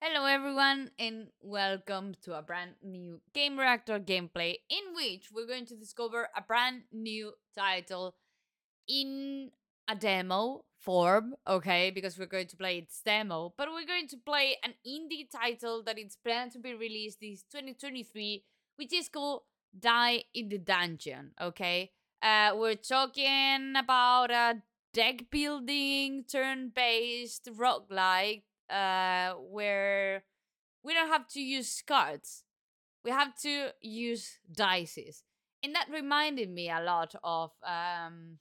Hello, everyone, and welcome to a brand new Gamereactor gameplay in which we're going to discover a brand new title in a demo form, okay? Because we're going to play its demo, but we're going to play an indie title that is planned to be released this 2023, which is called Die in the Dungeon, okay? Uh, we're talking about a deck building, turn based, roguelike uh, where we don't have to use cards. We have to use dices. And that reminded me a lot of um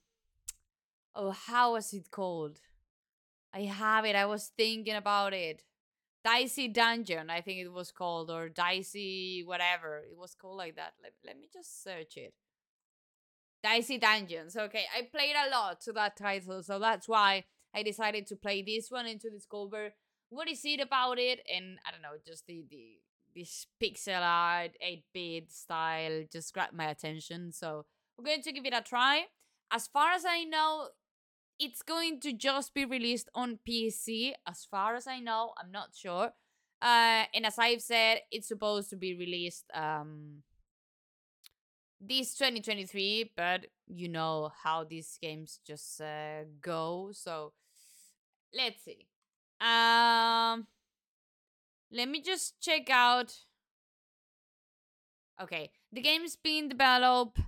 oh how was it called? I have it. I was thinking about it. Dicey Dungeon, I think it was called, or Dicey whatever. It was called like that. Let, let me just search it. Dicey Dungeons. Okay, I played a lot to that title, so that's why I decided to play this one into to discover what is it about it? And i don't know just the the this pixel art 8-bit style just grabbed my attention. So we're going to give it a try. As far as i know it's going to just be released on pc as far as i know i'm not sure. Uh and as i've said it's supposed to be released um this 2023 but you know how these games just uh, go. So let's see um, let me just check out. Okay, the game's being developed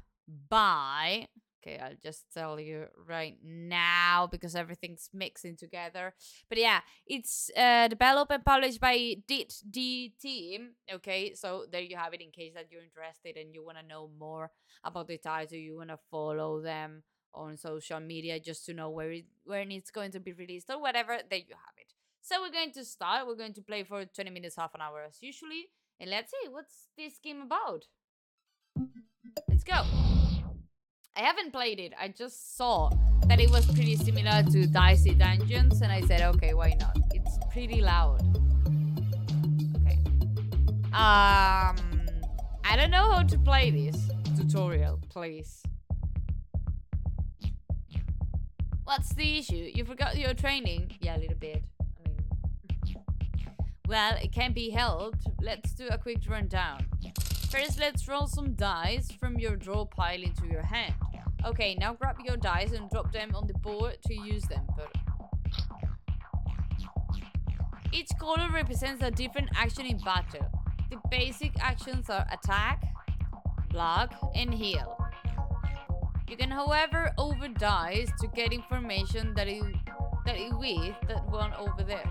by. Okay, I'll just tell you right now because everything's mixing together. But yeah, it's uh, developed and published by DIT Team. Okay, so there you have it in case that you're interested and you want to know more about the title, you want to follow them on social media just to know where it, when it's going to be released or whatever. There you have it. So we're going to start. We're going to play for 20 minutes, half an hour as usually. And let's see, what's this game about? Let's go. I haven't played it. I just saw that it was pretty similar to Dicey Dungeons. And I said, okay, why not? It's pretty loud. Okay. Um, I don't know how to play this tutorial, please. What's the issue? You forgot your training? Yeah, a little bit. Well, it can't be helped. Let's do a quick rundown. First, let's roll some dice from your draw pile into your hand. Okay, now grab your dice and drop them on the board to use them. But each color represents a different action in battle. The basic actions are attack, block, and heal. You can, however, over dice to get information that is that is with that one over there.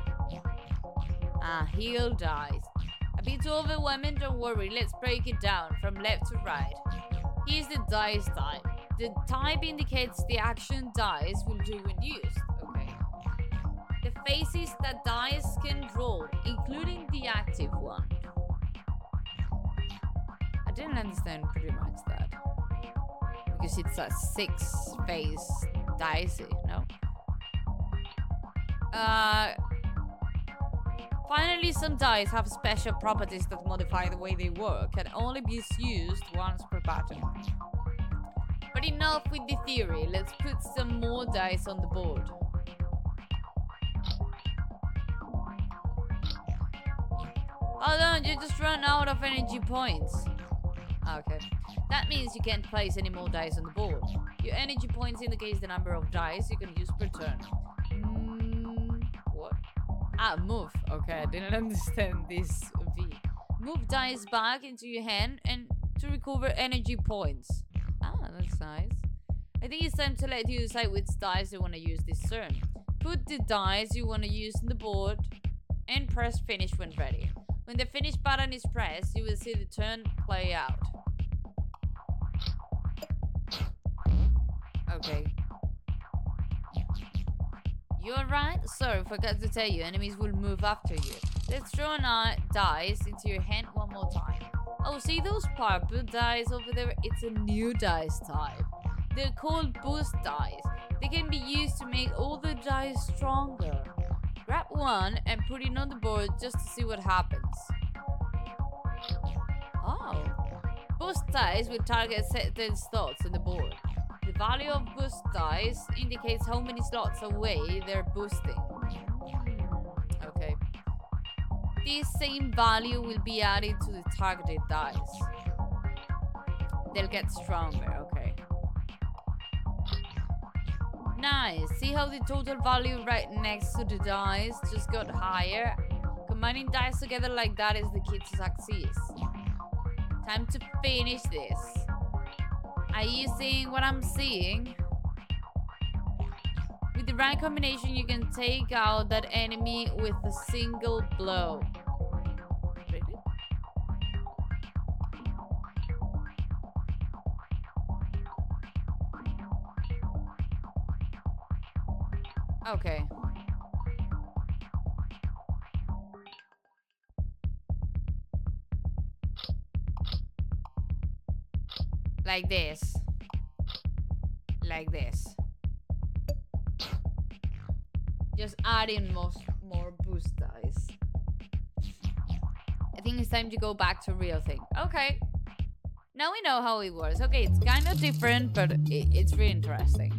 Ah, heal dice. A bit overwhelming, don't worry, let's break it down from left to right. Here's the dice type. The type indicates the action dice will do when used. Okay. The faces that dice can roll, including the active one. I didn't understand pretty much that. Because it's a six face dicey, no? Uh Finally, some dice have special properties that modify the way they work and only be used once per battle. But enough with the theory, let's put some more dice on the board. Hold on, you just run out of energy points. Okay. That means you can't place any more dice on the board. Your energy points indicates the number of dice you can use per turn. Ah, move. Okay, I didn't understand this V. Move dice back into your hand and to recover energy points. Ah, that's nice. I think it's time to let you decide which dice you want to use this turn. Put the dice you want to use on the board and press finish when ready. When the finish button is pressed, you will see the turn play out. Okay. You're right. Sorry, forgot to tell you. Enemies will move after you. Let's draw a dice into your hand one more time. Oh, see those purple dice over there? It's a new dice type. They're called boost dice. They can be used to make all the dice stronger. Grab one and put it on the board just to see what happens. Oh. Boost dice will target certain slots on the board. Value of boost dice indicates how many slots away they're boosting. Okay. this same value will be added to the targeted dice. They'll get stronger, okay. Nice. See how the total value right next to the dice just got higher? Combining dice together like that is the key to success. Time to finish this. Are you seeing what I'm seeing? With the right combination, you can take out that enemy with a single blow. Okay. Like this. Like this. Just adding most more boost dice. I think it's time to go back to real thing. Okay. Now we know how it works. Okay, it's kind of different, but it, it's really interesting.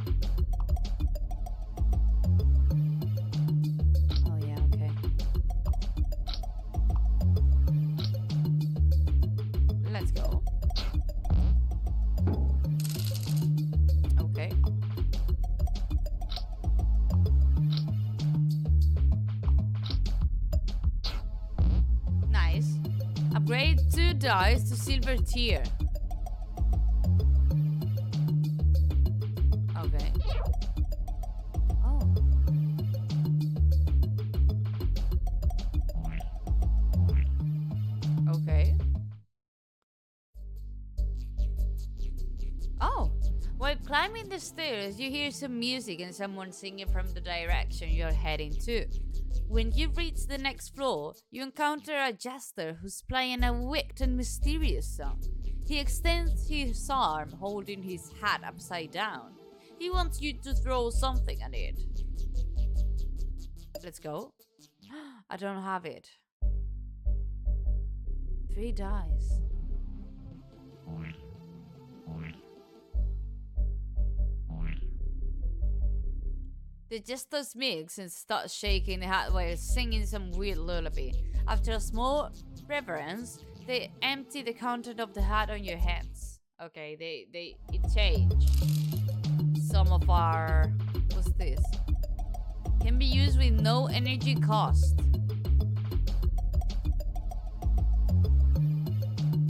Dice to silver tier. Okay. Oh. Okay. Oh, while climbing the stairs, you hear some music and someone singing from the direction you're heading to. When you reach the next floor, you encounter a jester who's playing a wicked and mysterious song. He extends his arm, holding his hat upside down. He wants you to throw something at it. Let's go. I don't have it. Three dice. The does mix and starts shaking the hat while singing some weird lullaby. After a small reverence, they empty the content of the hat on your heads. Okay, they they it changed. Some of our what's this? Can be used with no energy cost.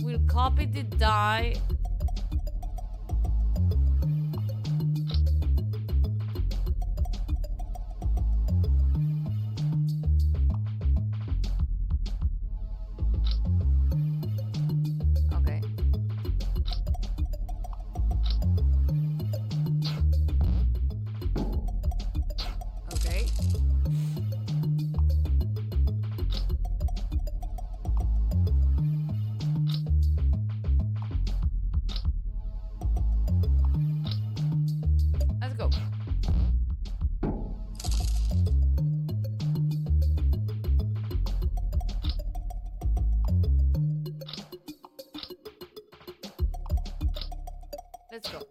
We'll copy the die Let's go.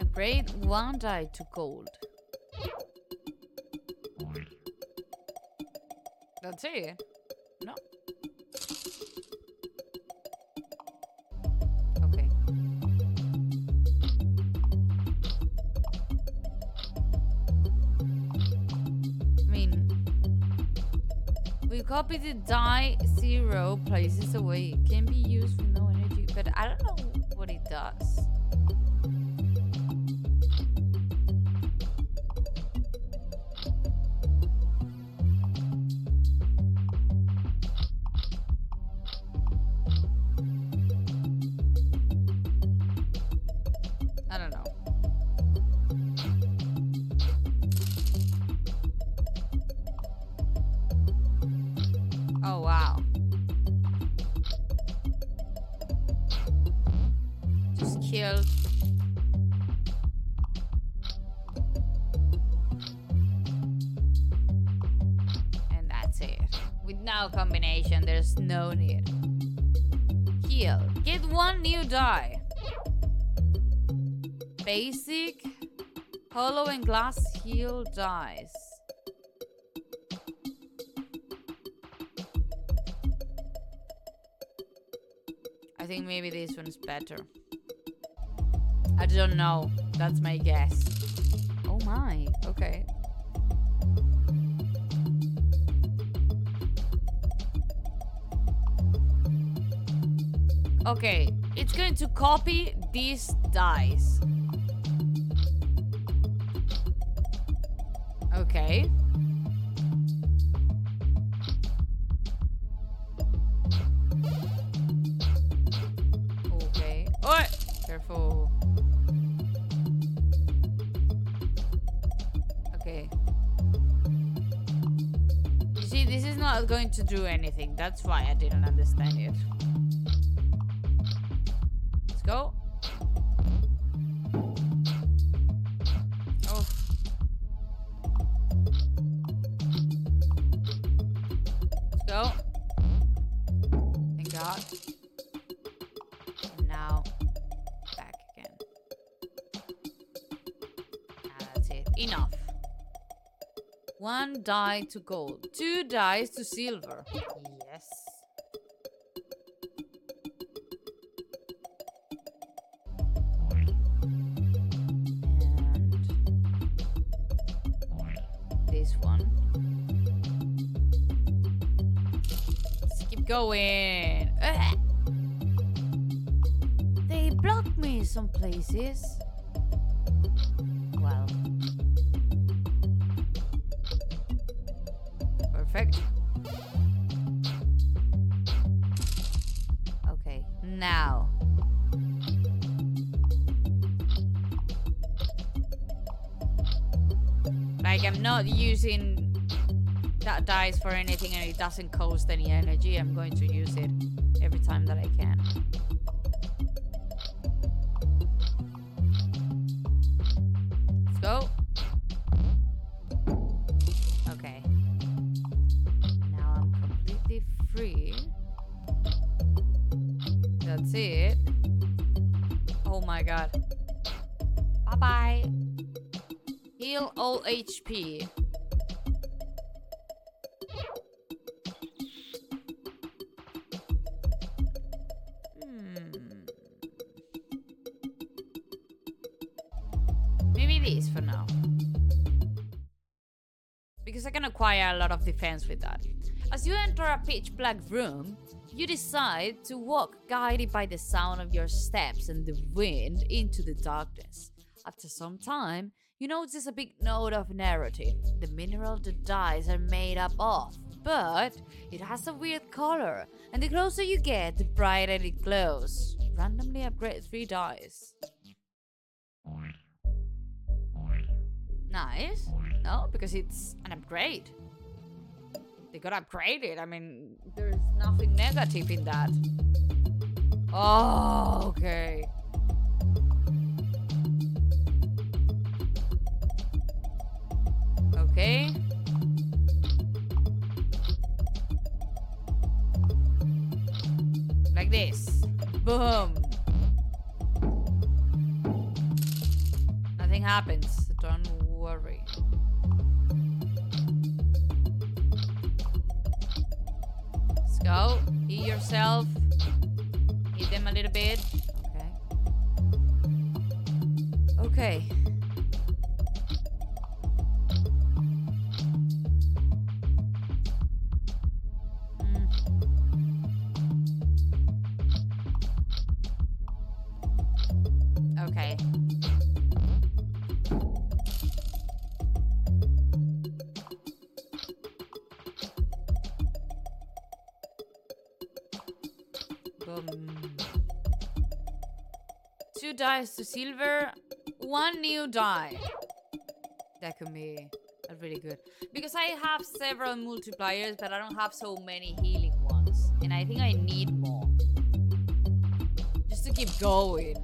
Upgrade one die to gold. That's it. No. Okay. I mean, we copy the die zero places away. It can be used don't know what he does. killed. And that's it. With no combination, there's no need. Heal. Get one new die. Basic. Hollow and glass heal dies. I think maybe this one's better. I don't know. That's my guess. Oh my. Okay. Okay, it's going to copy these dice. Okay. Okay. Okay. You see, this is not going to do anything. That's why I didn't understand it. Die to gold. Two dies to silver. Yes. And this one. Let's keep going. Ugh. They blocked me some places. Now. Like, I'm not using that dice for anything and it doesn't cost any energy. I'm going to use it every time that I can. HP. Hmm. Maybe for now. Because I can acquire a lot of defense with that. As you enter a pitch black room, you decide to walk guided by the sound of your steps and the wind into the darkness. After some time, you notice a big note of narrative. The mineral the dice are made up of, but it has a weird color, and the closer you get, the brighter it glows. Randomly upgrade three dice. Nice. No, because it's an upgrade. They got upgraded. I mean, there's nothing negative in that. Oh, okay. Okay. Like this. Boom. Nothing happens. Don't worry. Let's go. Heal yourself. Eat them a little bit. Okay. Okay. Dice to silver, one new die. That could be really good. Because I have several multipliers, but I don't have so many healing ones. And I think I need more. Just to keep going.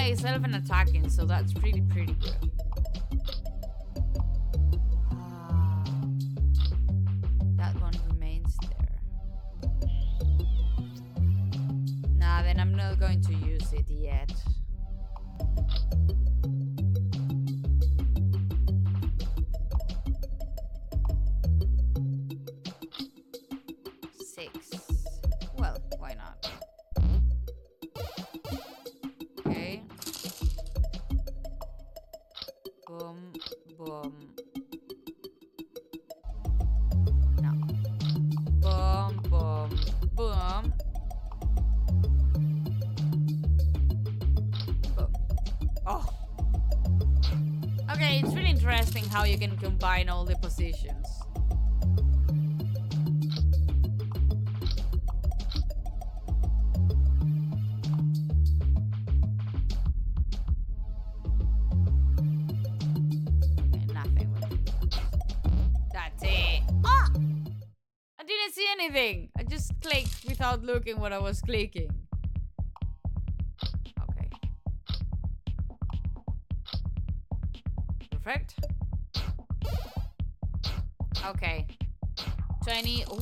myself and attacking, so that's pretty, pretty good. Anything. I just clicked without looking what I was clicking. Okay. Perfect. Okay. 20. Ooh.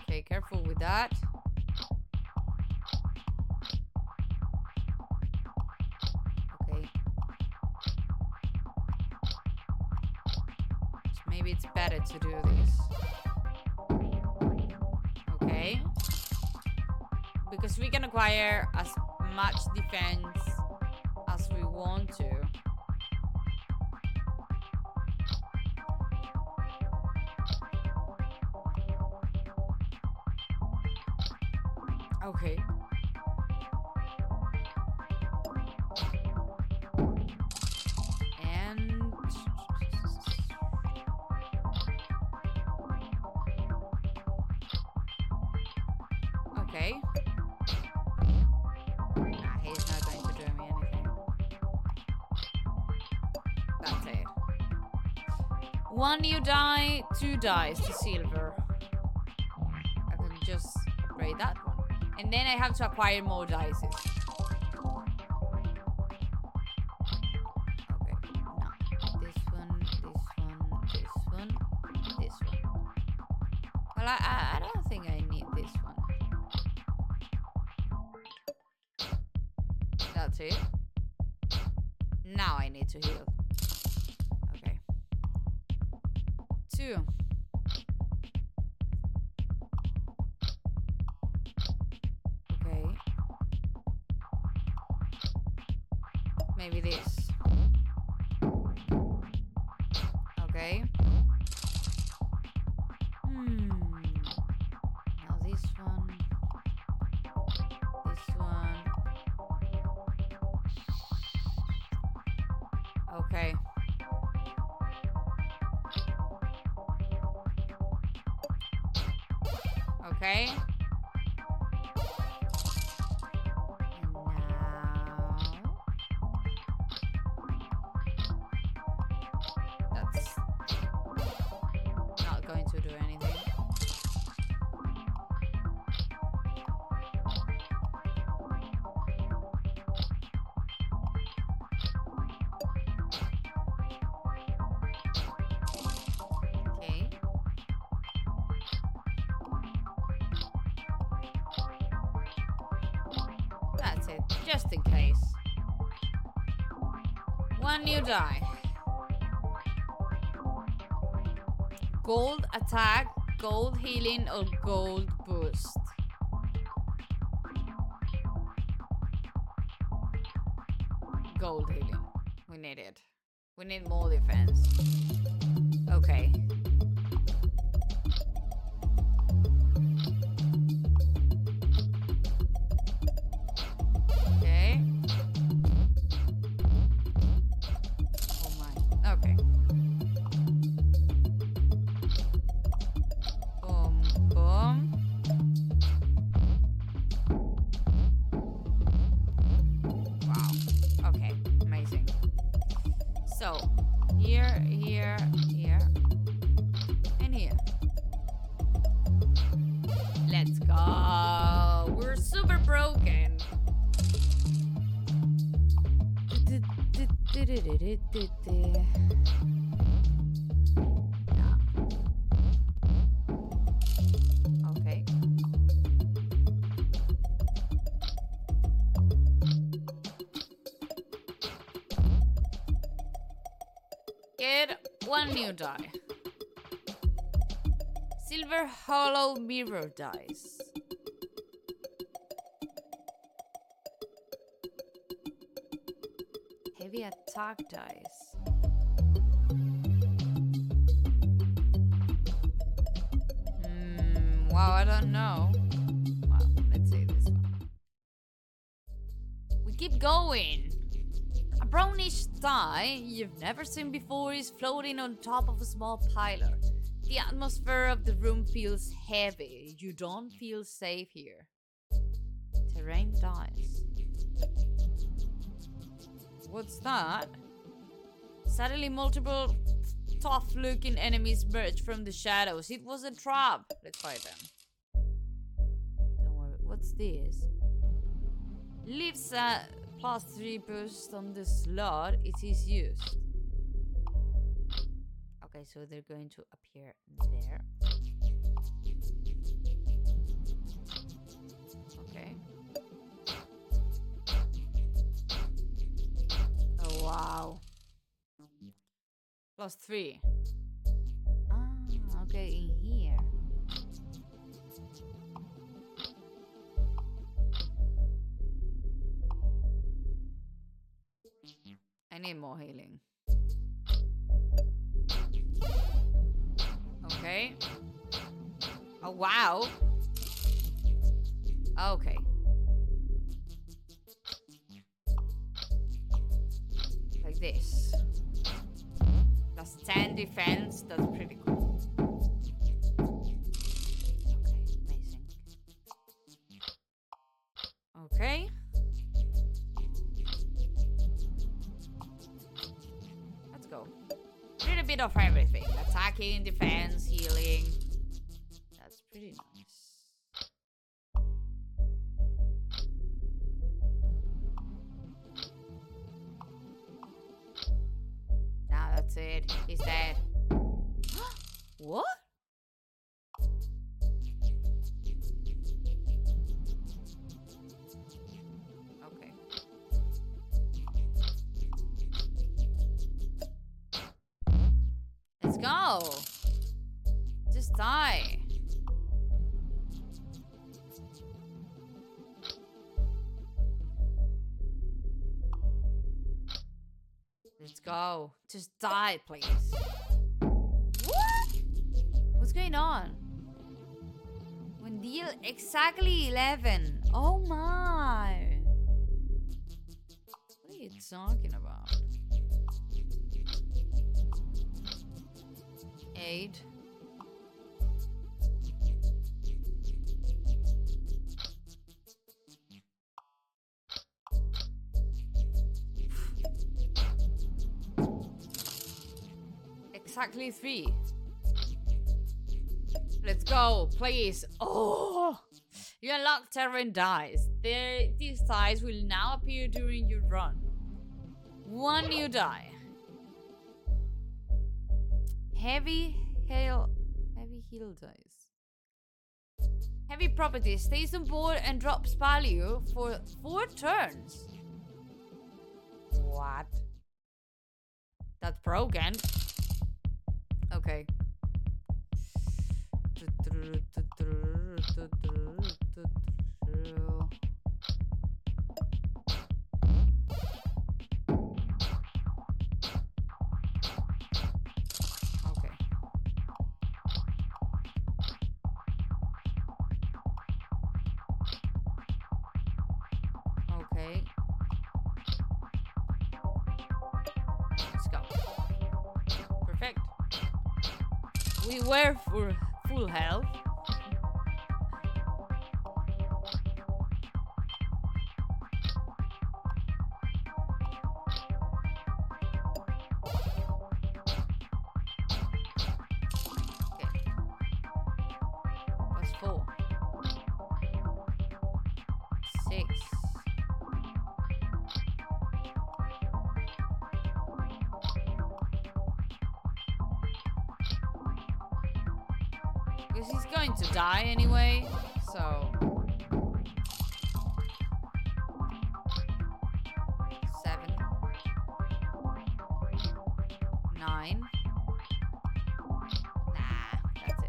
Okay, careful with that. Okay. Maybe it's better to do this. Acquire as much defense as we want to. One new die, two dice to silver. I can just upgrade that one. And then I have to acquire more dice. Okay. Gold healing, or gold boost. Gold healing. We need it. We need more defense. Okay. Die. Silver hollow mirror dice. Heavy attack dice. Hmm, wow, I don't know. Well, let's see this one. We keep going. Brownish die you've never seen before is floating on top of a small pilar. The atmosphere of the room feels heavy. You don't feel safe here. Terrain dies. What's that? Suddenly, multiple tough looking enemies merge from the shadows. It was a trap. Let's fight them. Don't worry. What's this? Leaves a plus 3 boost on the slot it is used. Okay, so they're going to appear there. Okay. Oh, wow. Plus three. Ah, okay, need more healing. Okay. Oh, wow. Okay. Like this. Plus 10 defense. That's pretty cool. Let's go. Just die. Let's go. Just die, please. What? What's going on? When deal exactly 11. Oh my. What are you talking about? Exactly three. Let's go, please. Oh, you unlock Terran dice. These dice will now appear during your run. One new die. Heavy hail, heavy heal dice. Heavy property stays on board and drops value for four turns. What? That's broken. Okay. Because he's going to die anyway, so. Seven. Nine. Nah, that's it.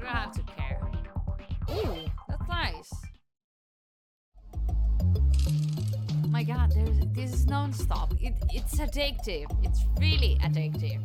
Don't have to care. Ooh, that's nice. My god, there's this is non-stop. It it's addictive. It's really addictive.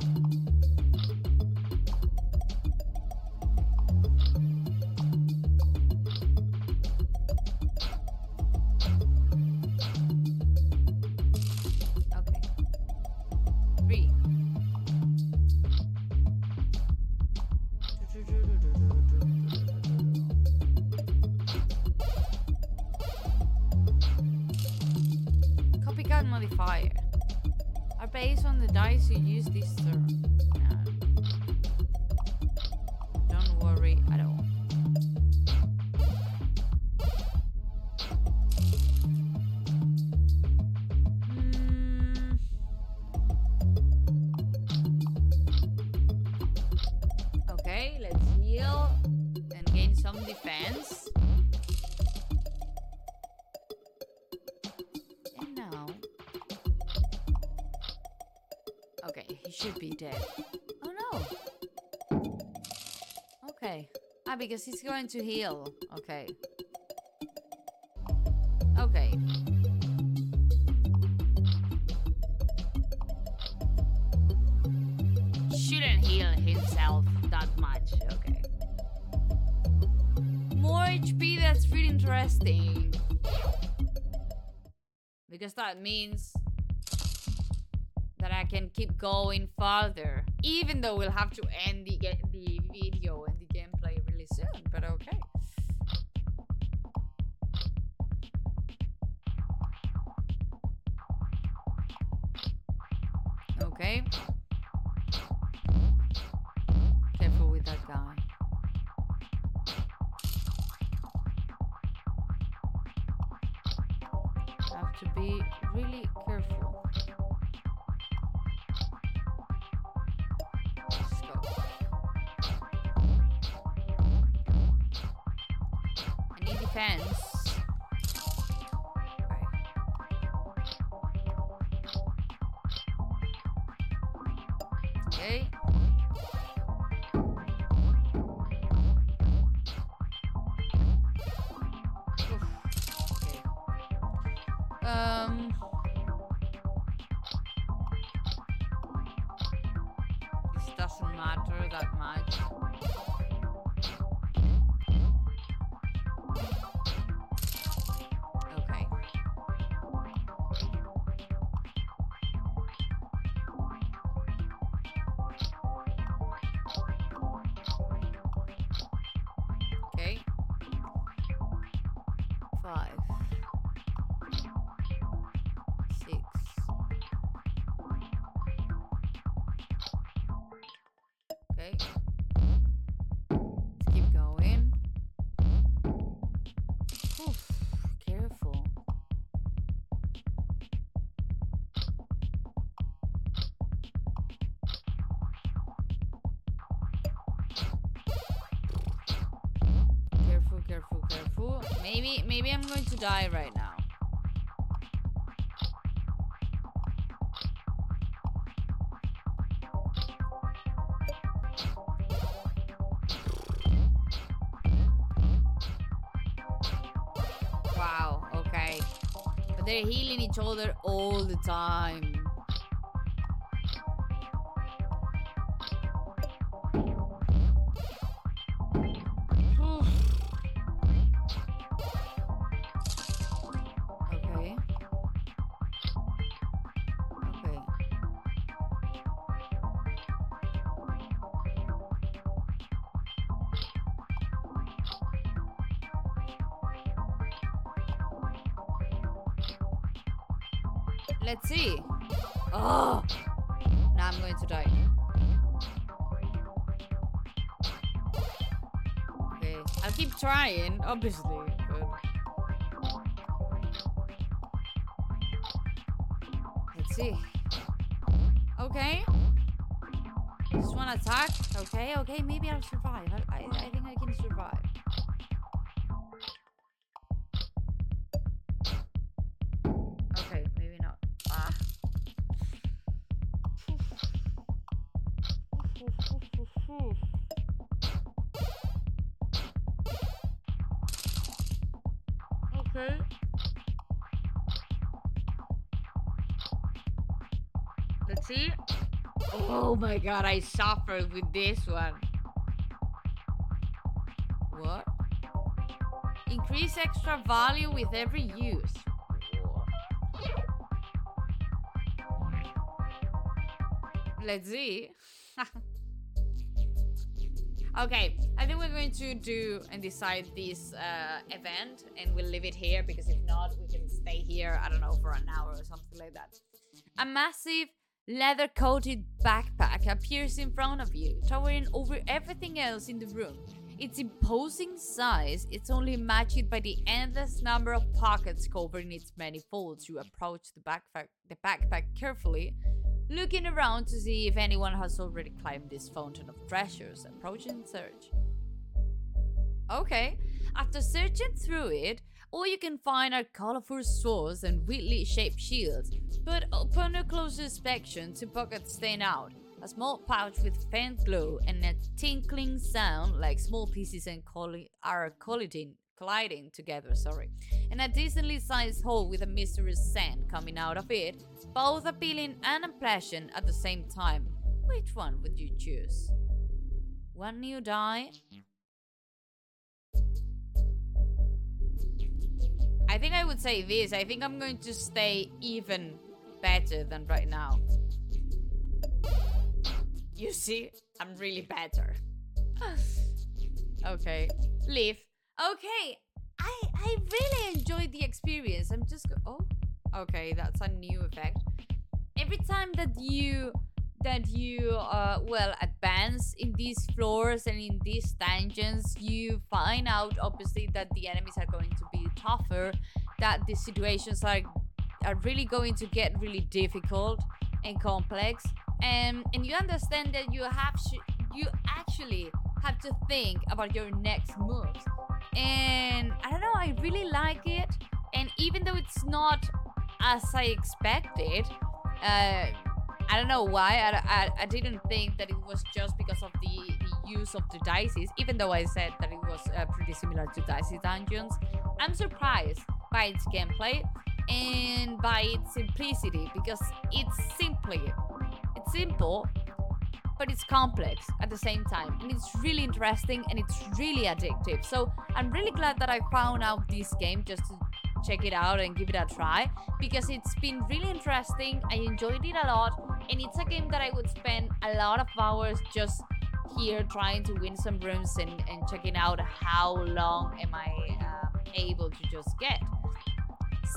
Should be dead. Oh no! Okay. Ah, because he's going to heal. Okay. Okay. Shouldn't heal himself that much. Okay. More HP, that's really interesting. Because that means can keep going farther. Even though we'll have to end the, the video and the gameplay really soon. But okay. Okay. Careful with that guy. Have to be really careful. I Okay. Five. Maybe, I'm going to die right now. Wow, okay. But they're healing each other all the time. Let's see. Oh, now I'm going to die. Okay, I'll keep trying, obviously, but let's see. Okay. Just one attack. Okay, okay, maybe I'll survive. I, I, I think I can survive. My god, I suffered with this one. What? Increase extra value with every use. Let's see. okay, I think we're going to do and decide this uh, event and we'll leave it here because if not, we can stay here, I don't know, for an hour or something like that. A massive leather coated backpack appears in front of you, towering over everything else in the room. Its imposing size is only matched by the endless number of pockets covering its many folds. You approach the backpack, the backpack carefully, looking around to see if anyone has already climbed this fountain of treasures. Approach and search. Okay, after searching through it, all you can find are colorful swords and weirdly shaped shields, but upon a closer inspection, two pockets stand out. A small pouch with faint glow and a tinkling sound like small pieces and colli- are colliding, colliding together, sorry. And a decently sized hole with a mysterious scent coming out of it, both appealing and unpleasant at the same time. Which one would you choose? One new die? I think I would say this. I think I'm going to stay even better than right now. You see, I'm really better. okay, leave. Okay, I I really enjoyed the experience. I'm just go- oh, okay, that's a new effect. Every time that you that you uh well advance in these floors and in these dungeons, you find out obviously that the enemies are going to be tougher, that the situations are are really going to get really difficult and complex. And and you understand that you have you actually have to think about your next moves. And i don't know i really like it. And even though it's not as i expected uh I don't know why. I, I, I didn't think that it was just because of the, the use of the dices, even though I said that it was uh, pretty similar to Dicey Dungeons. I'm surprised by its gameplay and by its simplicity because it's simply it's simple but it's complex at the same time and it's really interesting and it's really addictive so i'm really glad that i found out this game just check it out and give it a try because it's been really interesting i enjoyed it a lot and it's a game that i would spend a lot of hours just here trying to win some rooms and, and checking out how long am i uh, able to just get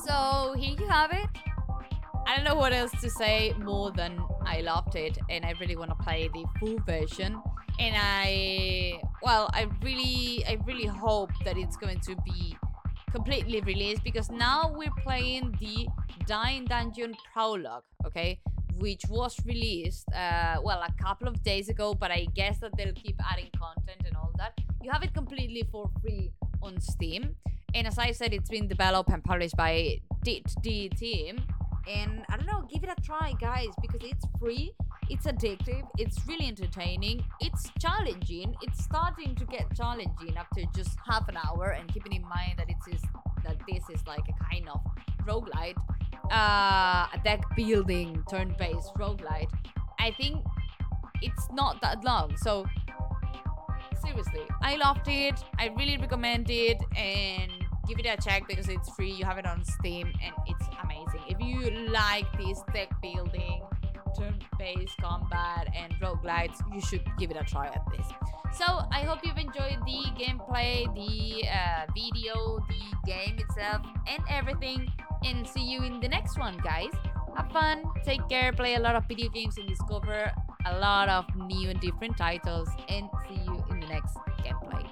so here you have it. I don't know what else to say more than I loved it and I really want to play the full version. And I, well, I really, I really hope that it's going to be completely released because now we're playing the Dying Dungeon Prologue, okay? Which was released, uh, well, a couple of days ago, but I guess that they'll keep adding content and all that. You have it completely for free on Steam. And as I said, it's been developed and published by DIT D team. And I don't know, give it a try, guys, because it's free, it's addictive, it's really entertaining, it's challenging, it's starting to get challenging after just half an hour, and keeping in mind that it is that this is like a kind of roguelite, uh, a deck building turn-based roguelite. I think it's not that long, so seriously, I loved it. I really recommend it and give it a check because it's free. You have it on Steam and it's amazing. If you like this deck building, turn-based combat and roguelites, you should give it a try at this. So I hope you've enjoyed the gameplay, the uh, video, the game itself, and everything. And see you in the next one, guys. Have fun, take care, play a lot of video games, and discover a lot of new and different titles. And see you in the next gameplay.